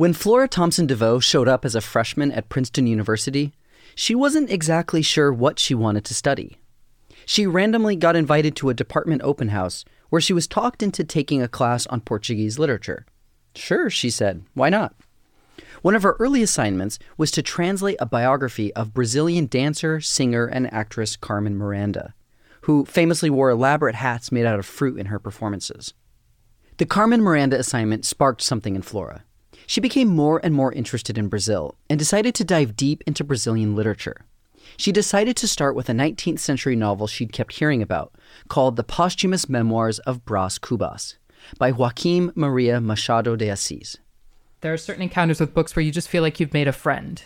When Flora Thompson DeVoe showed up as a freshman at Princeton University, she wasn't exactly sure what she wanted to study. She randomly got invited to a department open house where she was talked into taking a class on Portuguese literature. Sure, she said, why not? One of her early assignments was to translate a biography of Brazilian dancer, singer, and actress Carmen Miranda, who famously wore elaborate hats made out of fruit in her performances. The Carmen Miranda assignment sparked something in Flora. She became more and more interested in Brazil and decided to dive deep into Brazilian literature. She decided to start with a 19th century novel she'd kept hearing about, called The Posthumous Memoirs of Bras Cubas, by Joaquim Maria Machado de Assis. There are certain encounters with books where you just feel like you've made a friend.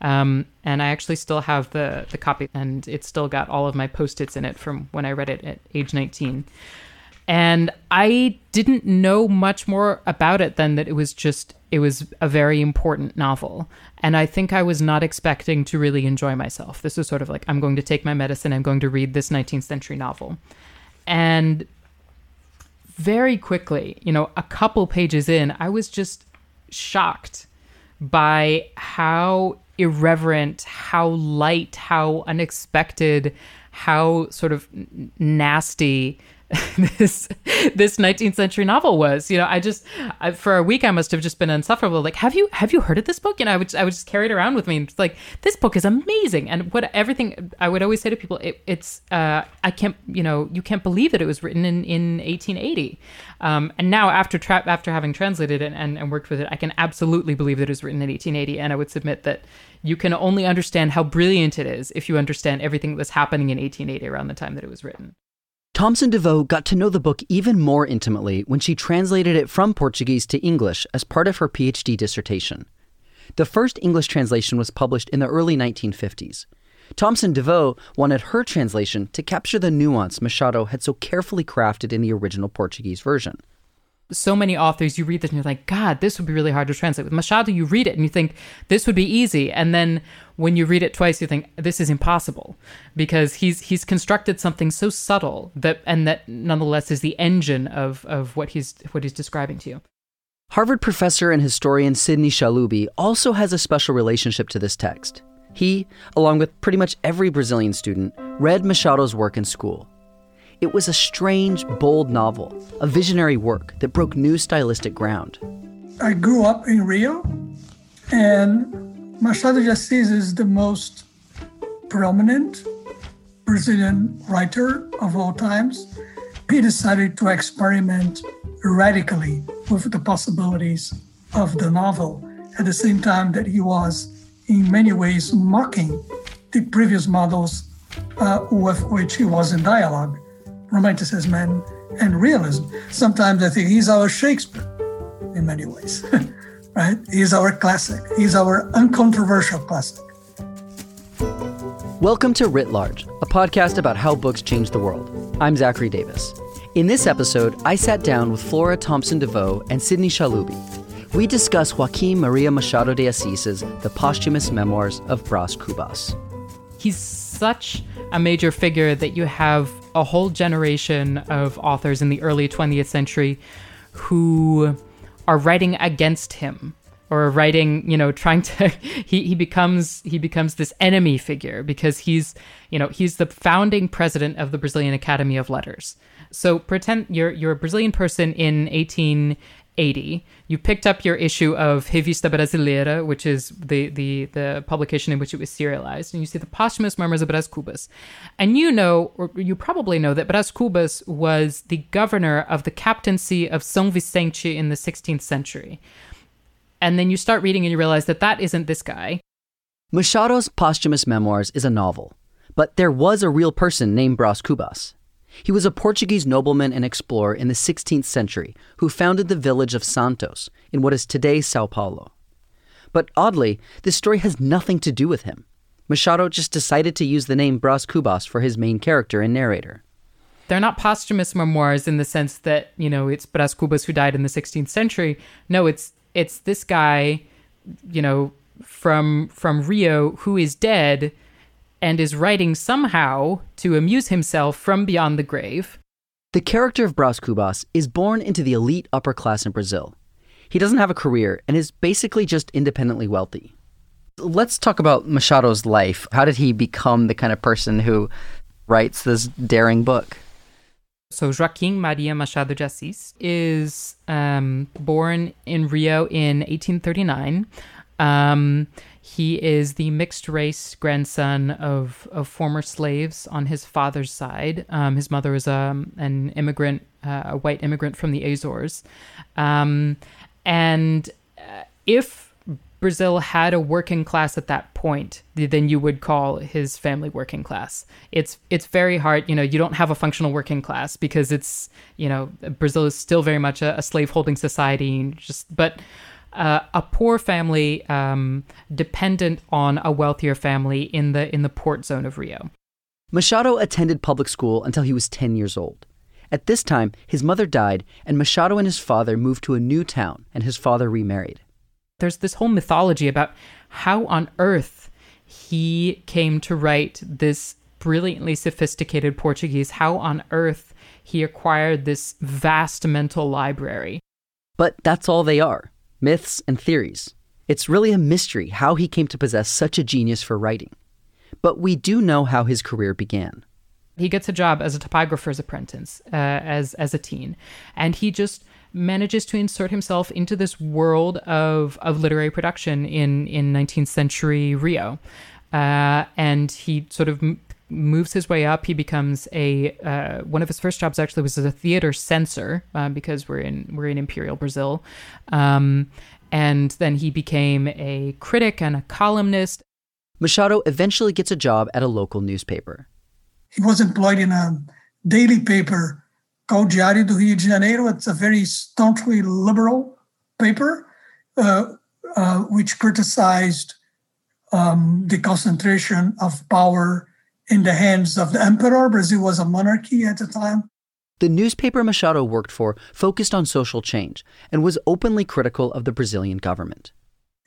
Um, and I actually still have the, the copy, and it's still got all of my post its in it from when I read it at age 19. And I didn't know much more about it than that it was just it was a very important novel. And I think I was not expecting to really enjoy myself. This was sort of like, I'm going to take my medicine, I'm going to read this 19th century novel. And very quickly, you know, a couple pages in, I was just shocked by how irreverent, how light, how unexpected, how sort of nasty this this 19th century novel was. You know, I just I, for a week I must have just been insufferable. Like, have you have you heard of this book? And I would I would just carry it around with me. It's like this book is amazing. And what everything I would always say to people, it, it's uh, I can't you know you can't believe that it was written in in 1880. Um, and now after tra- after having translated it and, and worked with it, I can absolutely believe that it was written in 1880. And I would submit that you can only understand how brilliant it is if you understand everything that was happening in 1880 around the time that it was written. Thompson DeVoe got to know the book even more intimately when she translated it from Portuguese to English as part of her PhD dissertation. The first English translation was published in the early 1950s. Thompson DeVoe wanted her translation to capture the nuance Machado had so carefully crafted in the original Portuguese version so many authors you read this and you're like god this would be really hard to translate. With machado you read it and you think this would be easy. And then when you read it twice you think this is impossible because he's he's constructed something so subtle that and that nonetheless is the engine of of what he's what he's describing to you. Harvard professor and historian sidney Chalhoub also has a special relationship to this text. He along with pretty much every brazilian student read machado's work in school it was a strange, bold novel, a visionary work that broke new stylistic ground. I grew up in Rio, and Machado de Assis is the most prominent Brazilian writer of all times. He decided to experiment radically with the possibilities of the novel at the same time that he was, in many ways, mocking the previous models uh, with which he was in dialogue romanticism and, and realism. Sometimes I think he's our Shakespeare in many ways, right? He's our classic, he's our uncontroversial classic. Welcome to Writ Large, a podcast about how books change the world. I'm Zachary Davis. In this episode, I sat down with Flora Thompson DeVoe and Sidney Chalhoub. We discuss Joaquim Maria Machado de Assis's The Posthumous Memoirs of Bras Cubas. He's such a major figure that you have a whole generation of authors in the early 20th century who are writing against him or writing you know trying to he, he becomes he becomes this enemy figure because he's you know he's the founding president of the brazilian academy of letters. So pretend you're you're a brazilian person in 18 80, you picked up your issue of Revista Brasileira, which is the, the, the publication in which it was serialized, and you see the posthumous Memoirs of Bras Cubas. And you know, or you probably know, that Bras Cubas was the governor of the captaincy of São Vicente in the 16th century. And then you start reading and you realize that that isn't this guy. Machado's posthumous memoirs is a novel, but there was a real person named Bras Cubas. He was a Portuguese nobleman and explorer in the 16th century who founded the village of Santos in what is today Sao Paulo. But oddly, this story has nothing to do with him. Machado just decided to use the name Bras Cubas for his main character and narrator. They're not posthumous memoirs in the sense that, you know, it's Bras Cubas who died in the 16th century. No, it's it's this guy, you know, from from Rio who is dead and is writing somehow to amuse himself from beyond the grave. The character of Bras Cubas is born into the elite upper class in Brazil. He doesn't have a career and is basically just independently wealthy. Let's talk about Machado's life. How did he become the kind of person who writes this daring book? So Joaquim Maria Machado de Assis is um, born in Rio in 1839. Um, he is the mixed race grandson of, of former slaves on his father's side. Um, his mother was um, an immigrant, uh, a white immigrant from the Azores. Um, and uh, if Brazil had a working class at that point, then you would call his family working class. It's it's very hard, you know, you don't have a functional working class because it's, you know, Brazil is still very much a, a slave holding society. Just but uh, a poor family um, dependent on a wealthier family in the in the port zone of Rio. Machado attended public school until he was 10 years old. At this time, his mother died, and Machado and his father moved to a new town, and his father remarried there's this whole mythology about how on earth he came to write this brilliantly sophisticated Portuguese, how on earth he acquired this vast mental library. But that's all they are myths and theories. It's really a mystery how he came to possess such a genius for writing. But we do know how his career began. He gets a job as a typographer's apprentice uh, as as a teen, and he just manages to insert himself into this world of, of literary production in, in 19th century Rio. Uh, and he sort of moves his way up. He becomes a uh, one of his first jobs actually was as a theater censor uh, because we're in we're in Imperial Brazil, um, and then he became a critic and a columnist. Machado eventually gets a job at a local newspaper. He was employed in a daily paper called Diário do Rio de Janeiro. It's a very staunchly liberal paper, uh, uh, which criticized um, the concentration of power in the hands of the emperor. Brazil was a monarchy at the time. The newspaper Machado worked for focused on social change and was openly critical of the Brazilian government.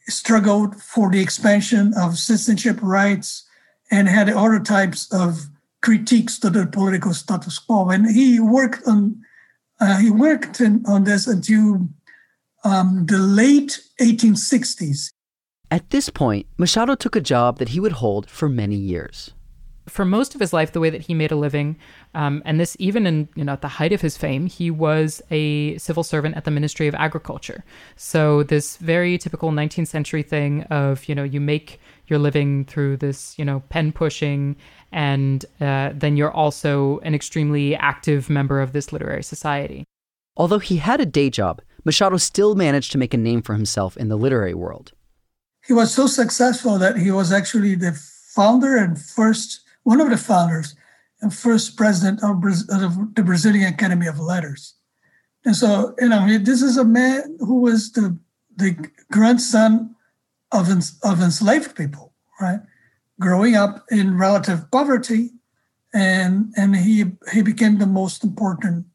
He struggled for the expansion of citizenship rights and had other types of critiques to the political status quo. And he worked on uh, he worked in, on this until um, the late 1860s. At this point, Machado took a job that he would hold for many years. For most of his life, the way that he made a living, um, and this even in you know at the height of his fame, he was a civil servant at the Ministry of Agriculture. So this very typical 19th century thing of you know you make your living through this you know pen pushing and uh, then you're also an extremely active member of this literary society. Although he had a day job, Machado still managed to make a name for himself in the literary world. He was so successful that he was actually the founder and first, one of the founders and first president of, the Brazilian Academy of Letters. And so, you know, this is a man who was the, the grandson of, of enslaved people, right? growing up in relative poverty, and and he he became the most important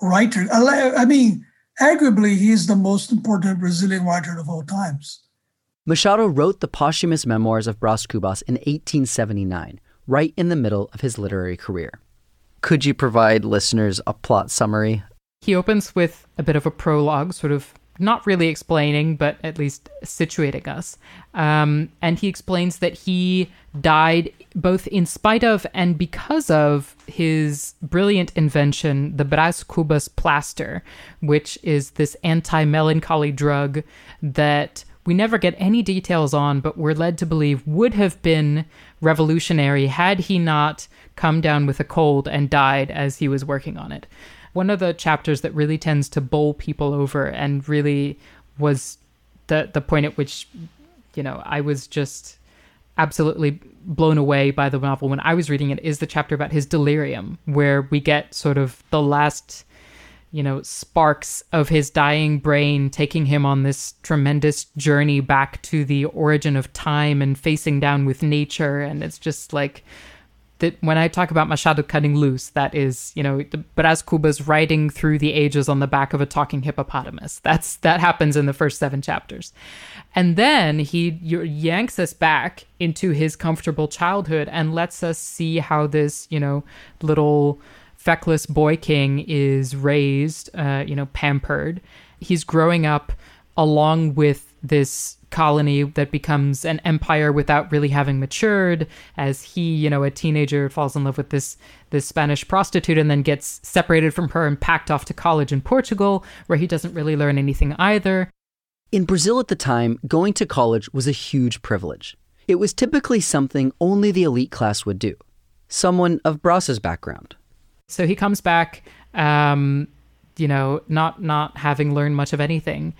writer. I mean, arguably, he's the most important Brazilian writer of all times. Machado wrote the posthumous memoirs of Bras Cubas in 1879, right in the middle of his literary career. Could you provide listeners a plot summary? He opens with a bit of a prologue, sort of not really explaining, but at least situating us. Um, and he explains that he died both in spite of and because of his brilliant invention, the Bras Cubas plaster, which is this anti melancholy drug that we never get any details on, but we're led to believe would have been revolutionary had he not come down with a cold and died as he was working on it. One of the chapters that really tends to bowl people over and really was the the point at which you know I was just absolutely blown away by the novel. When I was reading it is the chapter about his delirium where we get sort of the last you know, sparks of his dying brain, taking him on this tremendous journey back to the origin of time and facing down with nature. And it's just like that when I talk about Machado cutting loose, that is, you know, Bras Cubas riding through the ages on the back of a talking hippopotamus. That's that happens in the first seven chapters, and then he yanks us back into his comfortable childhood and lets us see how this, you know, little feckless boy king is raised, uh, you know, pampered. He's growing up along with this colony that becomes an empire without really having matured as he you know a teenager falls in love with this this spanish prostitute and then gets separated from her and packed off to college in portugal where he doesn't really learn anything either. In brazil at the time going to college was a huge privilege. It was typically something only the elite class would do someone of bras's background so he comes back um, you know not not having learned much of anything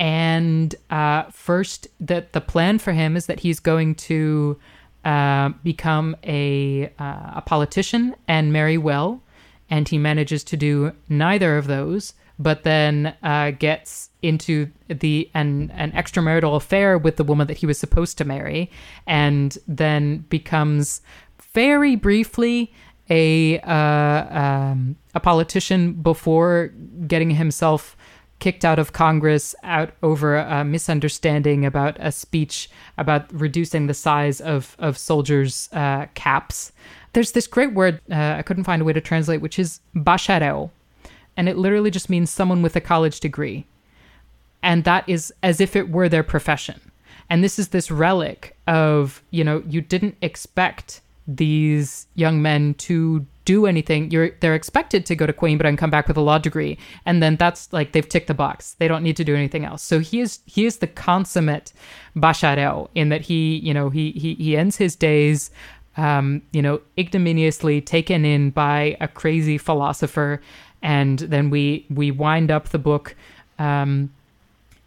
and uh, first, that the plan for him is that he's going to uh, become a uh, a politician and marry well, and he manages to do neither of those. But then uh, gets into the an an extramarital affair with the woman that he was supposed to marry, and then becomes very briefly a uh, um, a politician before getting himself kicked out of Congress out over a misunderstanding about a speech about reducing the size of of soldiers' uh, caps. There's this great word uh, I couldn't find a way to translate, which is bacharel, and it literally just means someone with a college degree, and that is as if it were their profession. And this is this relic of you know you didn't expect these young men to do anything. You're they're expected to go to Coimbra and come back with a law degree, and then that's like they've ticked the box. They don't need to do anything else. So he is he is the consummate bacharel in that he you know he he he ends his days. Um, you know, ignominiously taken in by a crazy philosopher, and then we we wind up the book, um,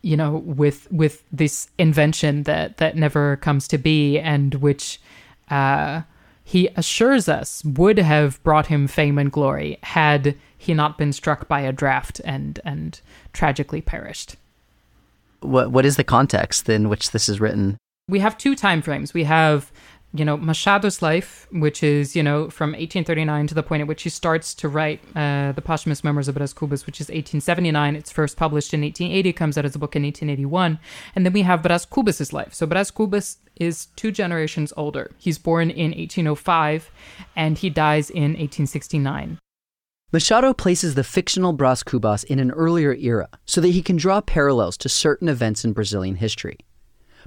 you know, with with this invention that that never comes to be, and which, uh, he assures us would have brought him fame and glory had he not been struck by a draft and and tragically perished. What what is the context in which this is written? We have two time frames. We have you know Machado's life, which is you know from 1839 to the point at which he starts to write uh, the posthumous memoirs of Bras Cubas, which is 1879. It's first published in 1880, comes out as a book in 1881, and then we have Bras Cubas's life. So Bras Cubas is two generations older. He's born in 1805, and he dies in 1869. Machado places the fictional Bras Cubas in an earlier era so that he can draw parallels to certain events in Brazilian history.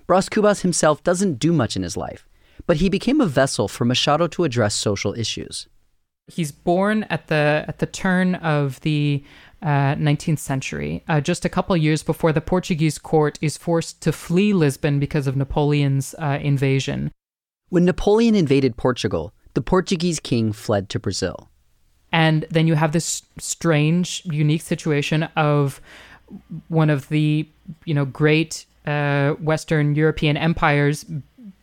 Bras Cubas himself doesn't do much in his life but he became a vessel for Machado to address social issues. He's born at the at the turn of the uh, 19th century, uh, just a couple years before the Portuguese court is forced to flee Lisbon because of Napoleon's uh, invasion. When Napoleon invaded Portugal, the Portuguese king fled to Brazil. And then you have this strange, unique situation of one of the, you know, great uh, Western European empires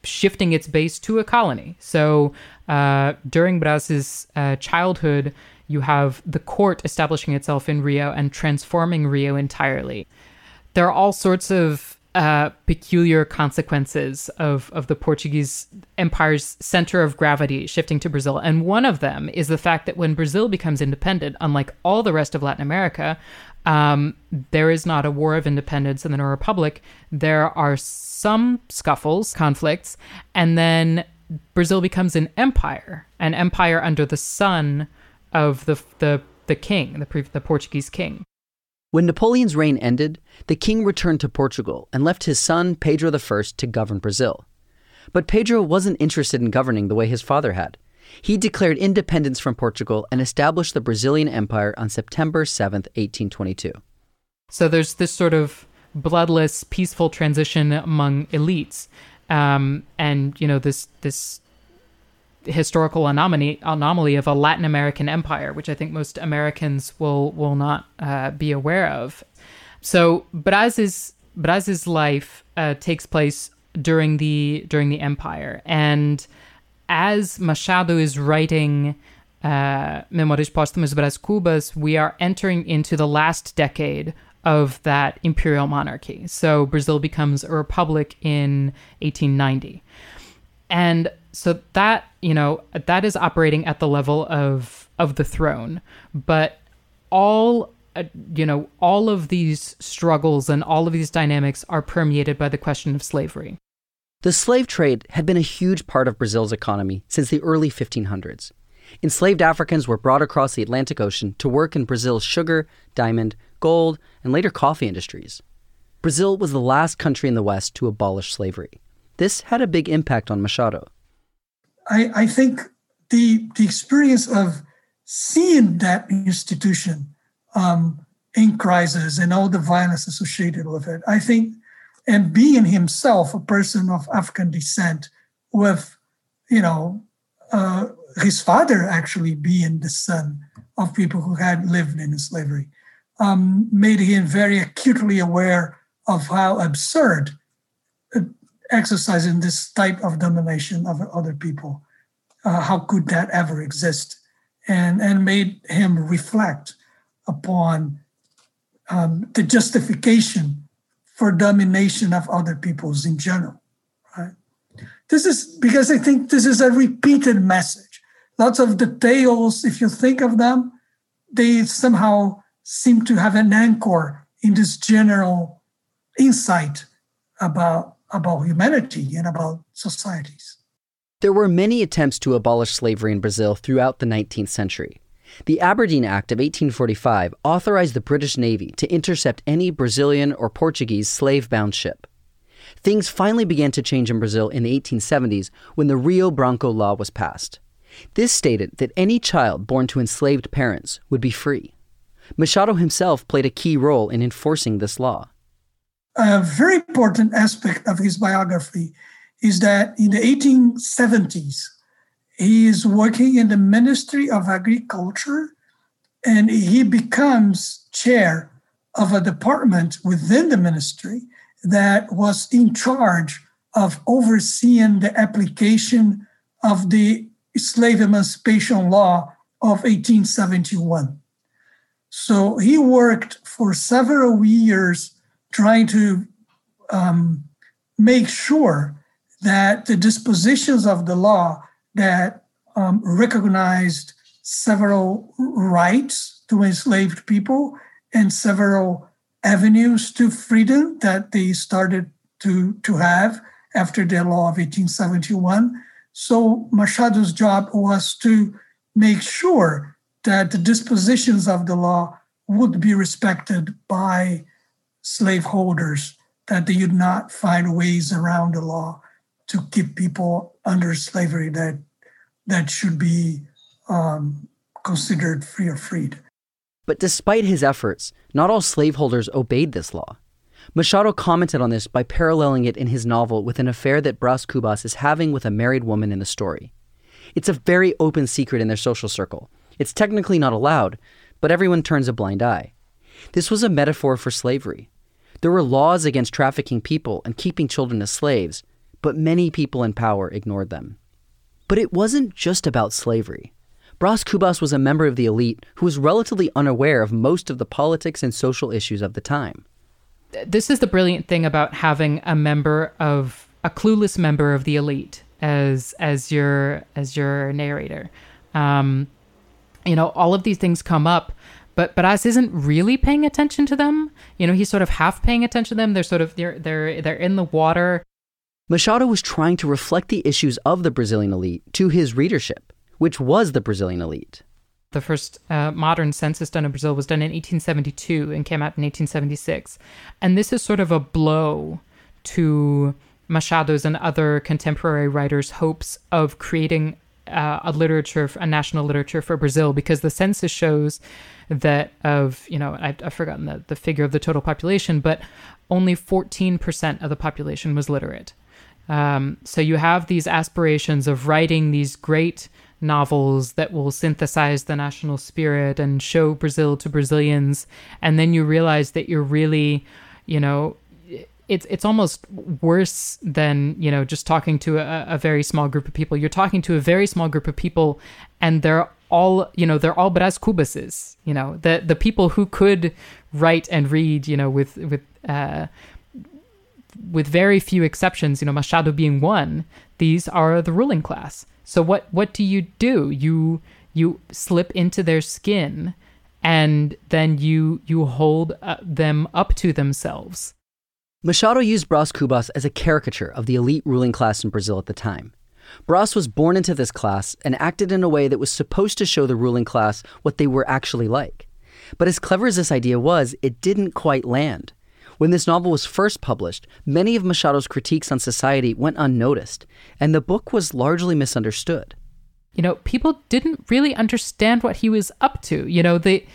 shifting its base to a colony. So uh, during Bras's uh, childhood, you have the court establishing itself in Rio and transforming Rio entirely. There are all sorts of uh, peculiar consequences of, of the Portuguese empire's center of gravity shifting to Brazil. And one of them is the fact that when Brazil becomes independent, unlike all the rest of Latin America, um, there is not a war of independence and then a republic. There are some scuffles, conflicts, and then Brazil becomes an empire, an empire under the son of the the the king, the the Portuguese king. When Napoleon's reign ended, the king returned to Portugal and left his son Pedro I to govern Brazil. But Pedro wasn't interested in governing the way his father had. He declared independence from Portugal and established the Brazilian Empire on September 7, 1822. So there's this sort of bloodless, peaceful transition among elites. Um, and, you know, this, this historical anomaly, anomaly of a Latin American empire, which I think most Americans will, will not uh, be aware of. So Bras's, Bras's life uh, takes place during the during the empire and as Machado is writing uh, Memórias Póstumas Brás Cubas, we are entering into the last decade of that imperial monarchy. So Brazil becomes a republic in 1890. And so that, you know, that is operating at the level of of the throne. But all uh, you know, all of these struggles and all of these dynamics are permeated by the question of slavery. The slave trade had been a huge part of Brazil's economy since the early 1500s. Enslaved Africans were brought across the Atlantic Ocean to work in Brazil's sugar, diamond, gold, and later coffee industries. Brazil was the last country in the West to abolish slavery. This had a big impact on Machado. I, I think the, the experience of seeing that institution um, in crisis and all the violence associated with it, I think, and being himself a person of African descent with, you know, uh, his father actually being the son of people who had lived in slavery, um, made him very acutely aware of how absurd uh, exercising this type of domination of other people, uh, how could that ever exist, and and made him reflect upon um, the justification for domination of other peoples in general. Right? This is because I think this is a repeated message. Lots of the tales, if you think of them, they somehow seem to have an anchor in this general insight about, about humanity and about societies. There were many attempts to abolish slavery in Brazil throughout the 19th century. The Aberdeen Act of 1845 authorized the British Navy to intercept any Brazilian or Portuguese slave bound ship. Things finally began to change in Brazil in the 1870s when the Rio Branco Law was passed. This stated that any child born to enslaved parents would be free. Machado himself played a key role in enforcing this law. A very important aspect of his biography is that in the 1870s, he is working in the Ministry of Agriculture and he becomes chair of a department within the ministry that was in charge of overseeing the application of the slave emancipation law of 1871. So he worked for several years trying to um, make sure that the dispositions of the law that um, recognized several rights to enslaved people and several avenues to freedom that they started to, to have after the law of 1871. So Machado's job was to make sure that the dispositions of the law would be respected by slaveholders, that they would not find ways around the law to keep people under slavery that that should be um, considered free or freed. But despite his efforts, not all slaveholders obeyed this law. Machado commented on this by paralleling it in his novel with an affair that Bras Cubas is having with a married woman in the story. It's a very open secret in their social circle, it's technically not allowed, but everyone turns a blind eye. This was a metaphor for slavery. There were laws against trafficking people and keeping children as slaves, but many people in power ignored them. But it wasn't just about slavery. Bras Cubas was a member of the elite who was relatively unaware of most of the politics and social issues of the time. This is the brilliant thing about having a member of a clueless member of the elite as as your as your narrator. Um, you know, all of these things come up, but Braz isn't really paying attention to them. You know, he's sort of half paying attention to them. They're sort of they're they're they're in the water. Machado was trying to reflect the issues of the Brazilian elite to his readership, which was the Brazilian elite. The first uh, modern census done in Brazil was done in 1872 and came out in 1876. And this is sort of a blow to Machado's and other contemporary writers' hopes of creating uh, a literature, a national literature for Brazil, because the census shows that of you know I, I've forgotten the, the figure of the total population, but only 14% of the population was literate. Um, so you have these aspirations of writing these great novels that will synthesize the national spirit and show Brazil to Brazilians, and then you realize that you're really, you know, it's it's almost worse than you know just talking to a, a very small group of people. You're talking to a very small group of people, and they're all you know they're all Brás Cubases. You know the the people who could write and read. You know with with uh, with very few exceptions. You know Machado being one. These are the ruling class. So what what do you do? You you slip into their skin and then you you hold uh, them up to themselves. Machado used Brás Cubas as a caricature of the elite ruling class in Brazil at the time. Brás was born into this class and acted in a way that was supposed to show the ruling class what they were actually like. But as clever as this idea was, it didn't quite land. When this novel was first published, many of Machado's critiques on society went unnoticed, and the book was largely misunderstood. You know, people didn't really understand what he was up to. You know, the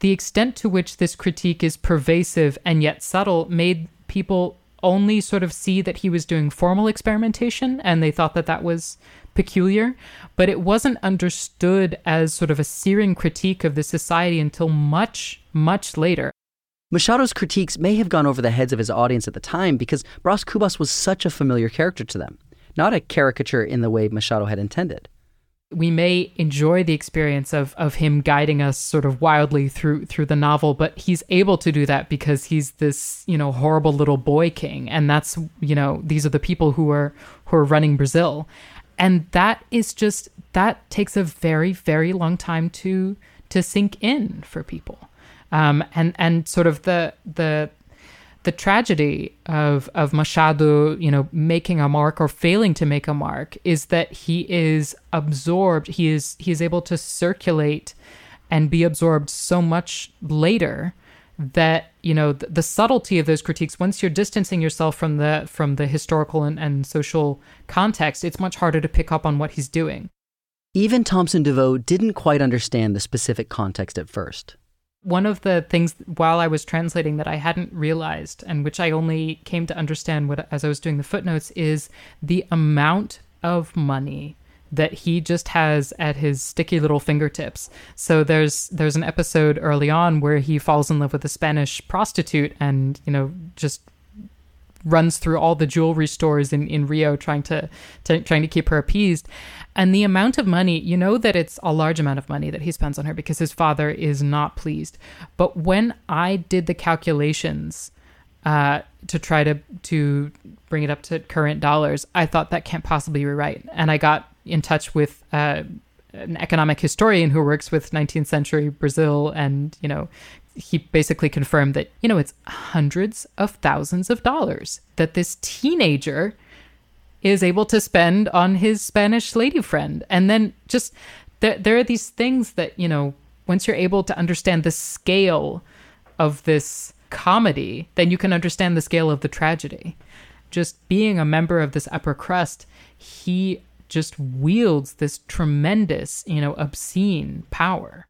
the extent to which this critique is pervasive and yet subtle made people only sort of see that he was doing formal experimentation and they thought that that was peculiar, but it wasn't understood as sort of a searing critique of the society until much, much later. Machado's critiques may have gone over the heads of his audience at the time because Brás Cubas was such a familiar character to them, not a caricature in the way Machado had intended. We may enjoy the experience of of him guiding us sort of wildly through through the novel but he's able to do that because he's this you know horrible little boy king. And that's you know these are the people who are who are running Brazil. And that is just that takes a very very long time to to sink in for people um, and and sort of the the the tragedy of of Machado, you know, making a mark or failing to make a mark is that he is absorbed. He is he is able to circulate and be absorbed so much later that you know the, the, subtlety of those critiques once you're distancing yourself from the from the historical and, and social context it's much harder to pick up on what he's doing even thompson DeVoe didn't quite understand the specific context at first one of the things while I was translating that I hadn't realized and which I only came to understand what, as I was doing the footnotes is the amount of money that he just has at his sticky little fingertips. So there's there's an episode early on where he falls in love with a Spanish prostitute and you know just runs through all the jewelry stores in, in Rio trying to, to trying to keep her appeased. And the amount of money, you know that it's a large amount of money that he spends on her because his father is not pleased. But when I did the calculations uh, to try to to bring it up to current dollars, I thought that can't possibly be right. And I got in touch with uh, an economic historian who works with 19th century Brazil and you know he basically confirmed that, you know, it's hundreds of thousands of dollars that this teenager is able to spend on his Spanish lady friend. And then just there, there are these things that, you know, once you're able to understand the scale of this comedy, then you can understand the scale of the tragedy. Just being a member of this upper crust, he just wields this tremendous, you know, obscene power.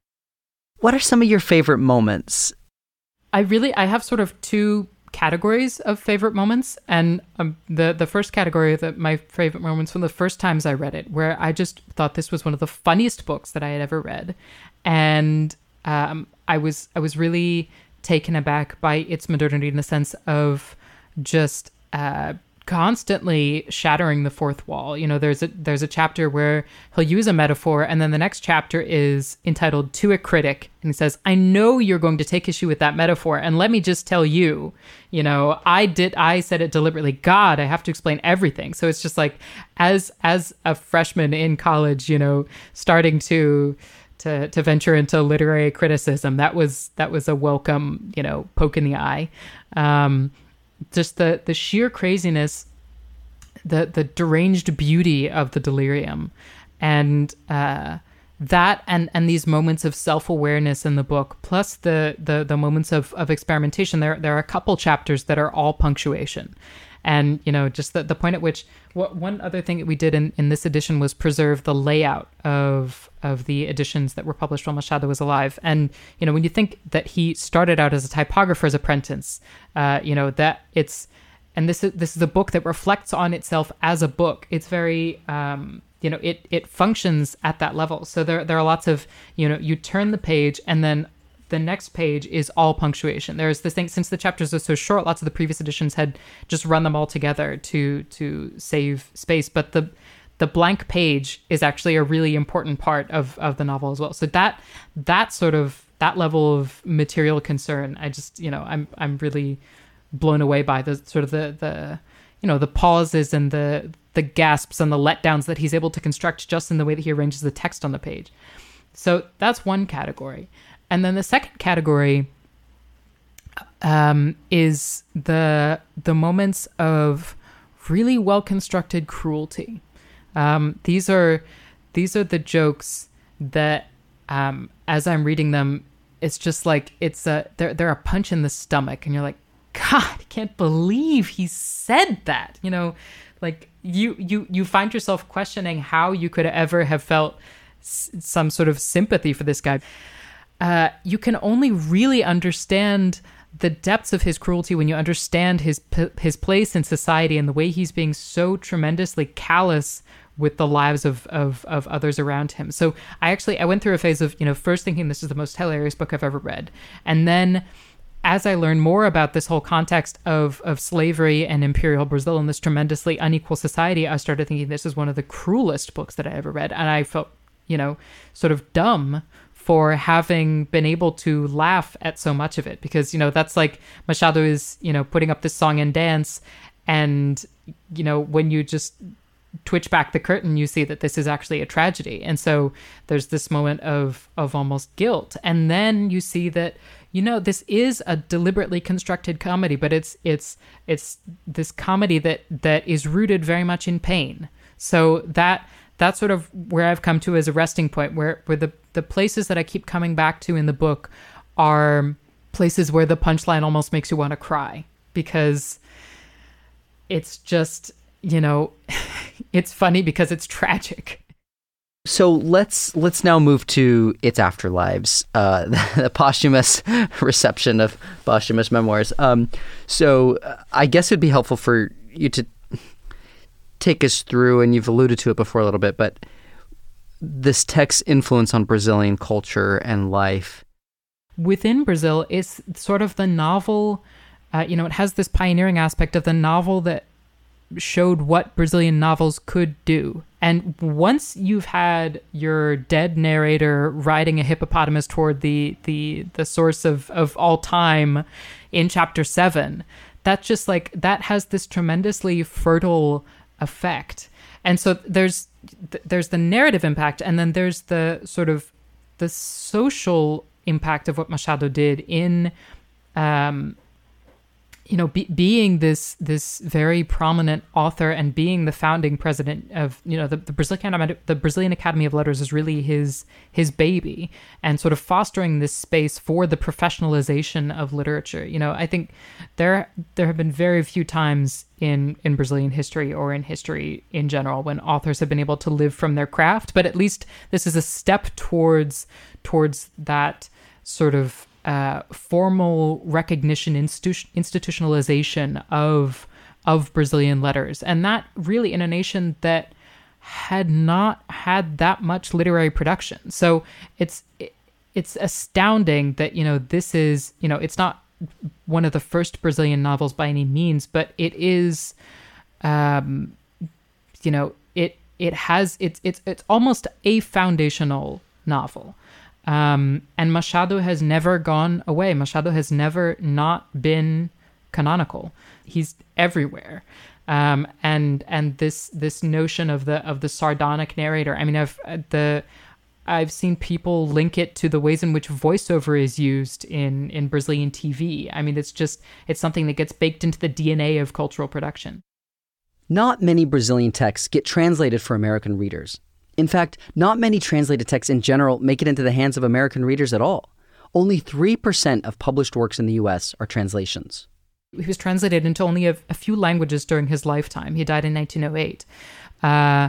What are some of your favorite moments? I really I have sort of two categories of favorite moments and um, the the first category that my favorite moments from the first times I read it where I just thought this was one of the funniest books that I had ever read and um, I was I was really taken aback by its modernity in the sense of just uh, constantly shattering the fourth wall. You know, there's a there's a chapter where he'll use a metaphor, and then the next chapter is entitled "To a Critic," and he says, "I know you're going to take issue with that metaphor, and let me just tell you, you know, I did I said it deliberately. God, I have to explain everything." So it's just like, as as a freshman in college, you know, starting to to to venture into literary criticism, that was that was a welcome, you know, poke in the eye. Um, just the the sheer craziness, the the deranged beauty of the delirium, and uh, that and and these moments of self awareness in the book, plus the the the moments of of experimentation. There there are a couple chapters that are all punctuation, and you know just the, the point at which what one other thing that we did in, in this edition was preserve the layout of of the editions that were published while Machado was alive. And you know when you think that he started out as a typographer's apprentice uh, you know that it's and this is this is a book that reflects on itself as a book. It's very um, you know it it functions at that level. So there there are lots of you know you turn the page and then the next page is all punctuation. There's this thing since the chapters are so short, lots of the previous editions had just run them all together to to save space. But the the blank page is actually a really important part of of the novel as well. So that that sort of that level of material concern, I just you know I'm I'm really blown away by the sort of the the you know the pauses and the the gasps and the letdowns that he's able to construct just in the way that he arranges the text on the page. So that's one category. And then the second category um, is the the moments of really well constructed cruelty. Um, these are these are the jokes that um, as I'm reading them, it's just like it's a they're they're a punch in the stomach, and you're like, God, I can't believe he said that. You know, like you you you find yourself questioning how you could ever have felt s- some sort of sympathy for this guy. Uh, you can only really understand the depths of his cruelty when you understand his his place in society and the way he's being so tremendously callous with the lives of, of of others around him. So I actually I went through a phase of you know first thinking this is the most hilarious book I've ever read, and then as I learned more about this whole context of of slavery and imperial Brazil and this tremendously unequal society, I started thinking this is one of the cruelest books that I ever read, and I felt you know sort of dumb for having been able to laugh at so much of it because you know that's like Machado is you know putting up this song and dance and you know when you just twitch back the curtain you see that this is actually a tragedy. And so there's this moment of of almost guilt. And then you see that you know this is a deliberately constructed comedy but it's it's it's this comedy that that is rooted very much in pain. So that that's sort of where I've come to as a resting point where where the the places that I keep coming back to in the book are places where the punchline almost makes you want to cry because it's just you know it's funny because it's tragic So let's let's now move to its afterlives, uh, the posthumous reception of posthumous memoirs. Um, so uh, I guess it'd be helpful for you to take us through, and you've alluded to it before a little bit, but this text's influence on Brazilian culture and life. within Brazil, it's sort of the novel. Uh, you know, it has this pioneering aspect of the novel that showed what Brazilian novels could do. And once you've had your dead narrator riding a hippopotamus toward the the the source of of all time in chapter 7, that's just like that has this tremendously fertile effect. And so there's th- there's the narrative impact and then there's the sort of the social impact of what Machado did in um, you know, be, being this this very prominent author and being the founding president of you know the, the Brazilian the Brazilian Academy of Letters is really his his baby, and sort of fostering this space for the professionalization of literature. You know, I think there there have been very few times in in Brazilian history or in history in general when authors have been able to live from their craft, but at least this is a step towards towards that sort of uh, formal recognition, institu- institutionalization of of Brazilian letters, and that really in a nation that had not had that much literary production. So it's it, it's astounding that you know this is you know it's not one of the first Brazilian novels by any means, but it is, um, you know, it it has it's it's it's almost a foundational novel. Um, and Machado has never gone away. Machado has never not been canonical. He's everywhere. Um, and and this this notion of the of the sardonic narrator. I mean, I've uh, the I've seen people link it to the ways in which voiceover is used in in Brazilian TV. I mean, it's just it's something that gets baked into the DNA of cultural production. Not many Brazilian texts get translated for American readers. In fact, not many translated texts in general make it into the hands of American readers at all. Only 3% of published works in the US are translations. He was translated into only a, a few languages during his lifetime. He died in 1908. Uh,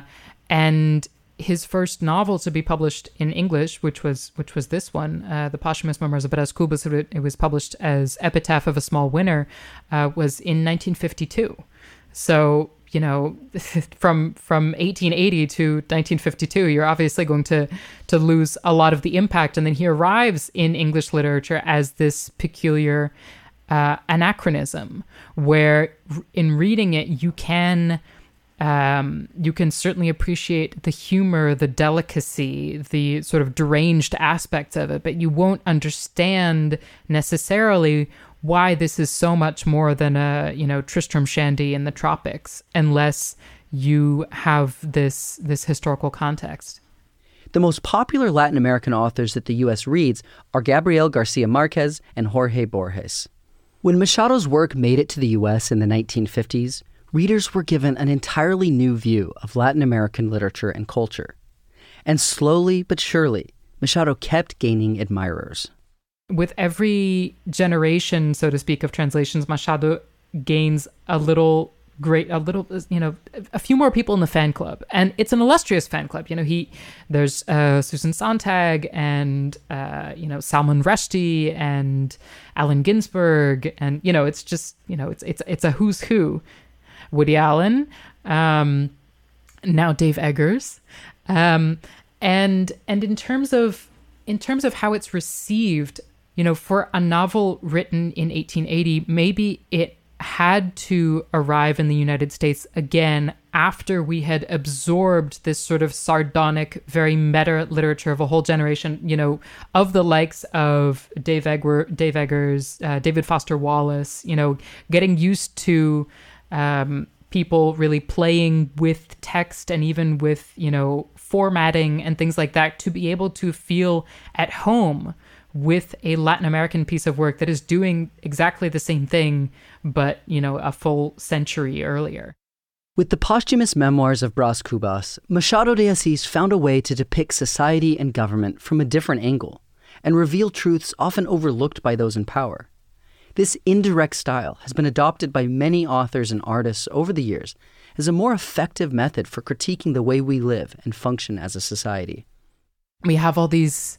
and his first novel to be published in English, which was which was this one, uh, the posthumous memoirs of Brás Cubas, it was published as Epitaph of a Small Winner, uh, was in 1952. So you know, from from 1880 to 1952, you're obviously going to to lose a lot of the impact. And then he arrives in English literature as this peculiar uh, anachronism, where in reading it you can um, you can certainly appreciate the humor, the delicacy, the sort of deranged aspects of it, but you won't understand necessarily why this is so much more than a you know Tristram Shandy in the tropics, unless you have this this historical context. The most popular Latin American authors that the U.S. reads are Gabriel Garcia Marquez and Jorge Borges. When Machado's work made it to the U.S. in the 1950s, readers were given an entirely new view of Latin American literature and culture. And slowly but surely, Machado kept gaining admirers. With every generation, so to speak, of translations, Machado gains a little great a little you know a few more people in the fan club. And it's an illustrious fan club. You know he there's uh, susan sontag and uh, you know salman rushdie and allen ginsberg. And you know it's just you know it's it's it's a who's who. Woody Allen, um, now Dave Eggers, um, and and in terms of in terms of how it's received, you know, for a novel written in 1880, maybe it had to arrive in the United States again after we had absorbed this sort of sardonic, very meta literature of a whole generation, you know, of the likes of Dave, Dave Eggers, uh, David Foster Wallace, you know, getting used to um, people really playing with text and even with you know formatting and things like that to be able to feel at home with a Latin American piece of work that is doing exactly the same thing, but you know a full century earlier. With the posthumous memoirs of Bras Cubas, Machado de Assis found a way to depict society and government from a different angle and reveal truths often overlooked by those in power. This indirect style has been adopted by many authors and artists over the years as a more effective method for critiquing the way we live and function as a society. We have all these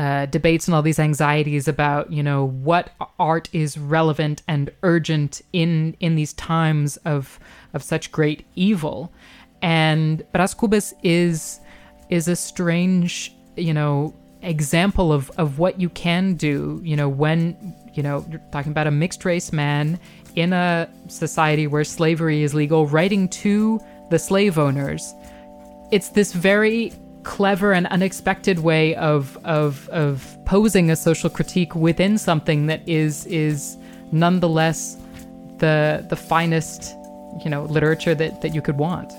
uh, debates and all these anxieties about, you know, what art is relevant and urgent in in these times of of such great evil, and Bras Cubas is is a strange, you know, example of of what you can do, you know, when you know, you're talking about a mixed race man in a society where slavery is legal, writing to the slave owners. It's this very clever and unexpected way of of of posing a social critique within something that is is nonetheless the the finest you know literature that that you could want.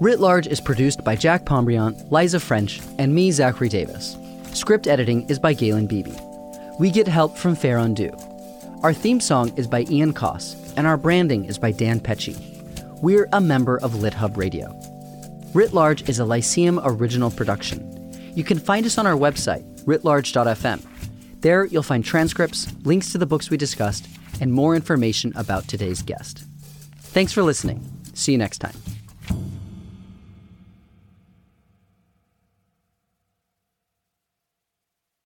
Writ Large is produced by Jack Pombriant, Liza French, and me, Zachary Davis. Script editing is by Galen Beebe. We get help from Fair Undo. Our theme song is by Ian Coss, and our branding is by Dan Pecci. We're a member of LitHub Radio. Writ Large is a Lyceum original production. You can find us on our website, writlarge.fm. There, you'll find transcripts, links to the books we discussed, and more information about today's guest. Thanks for listening. See you next time.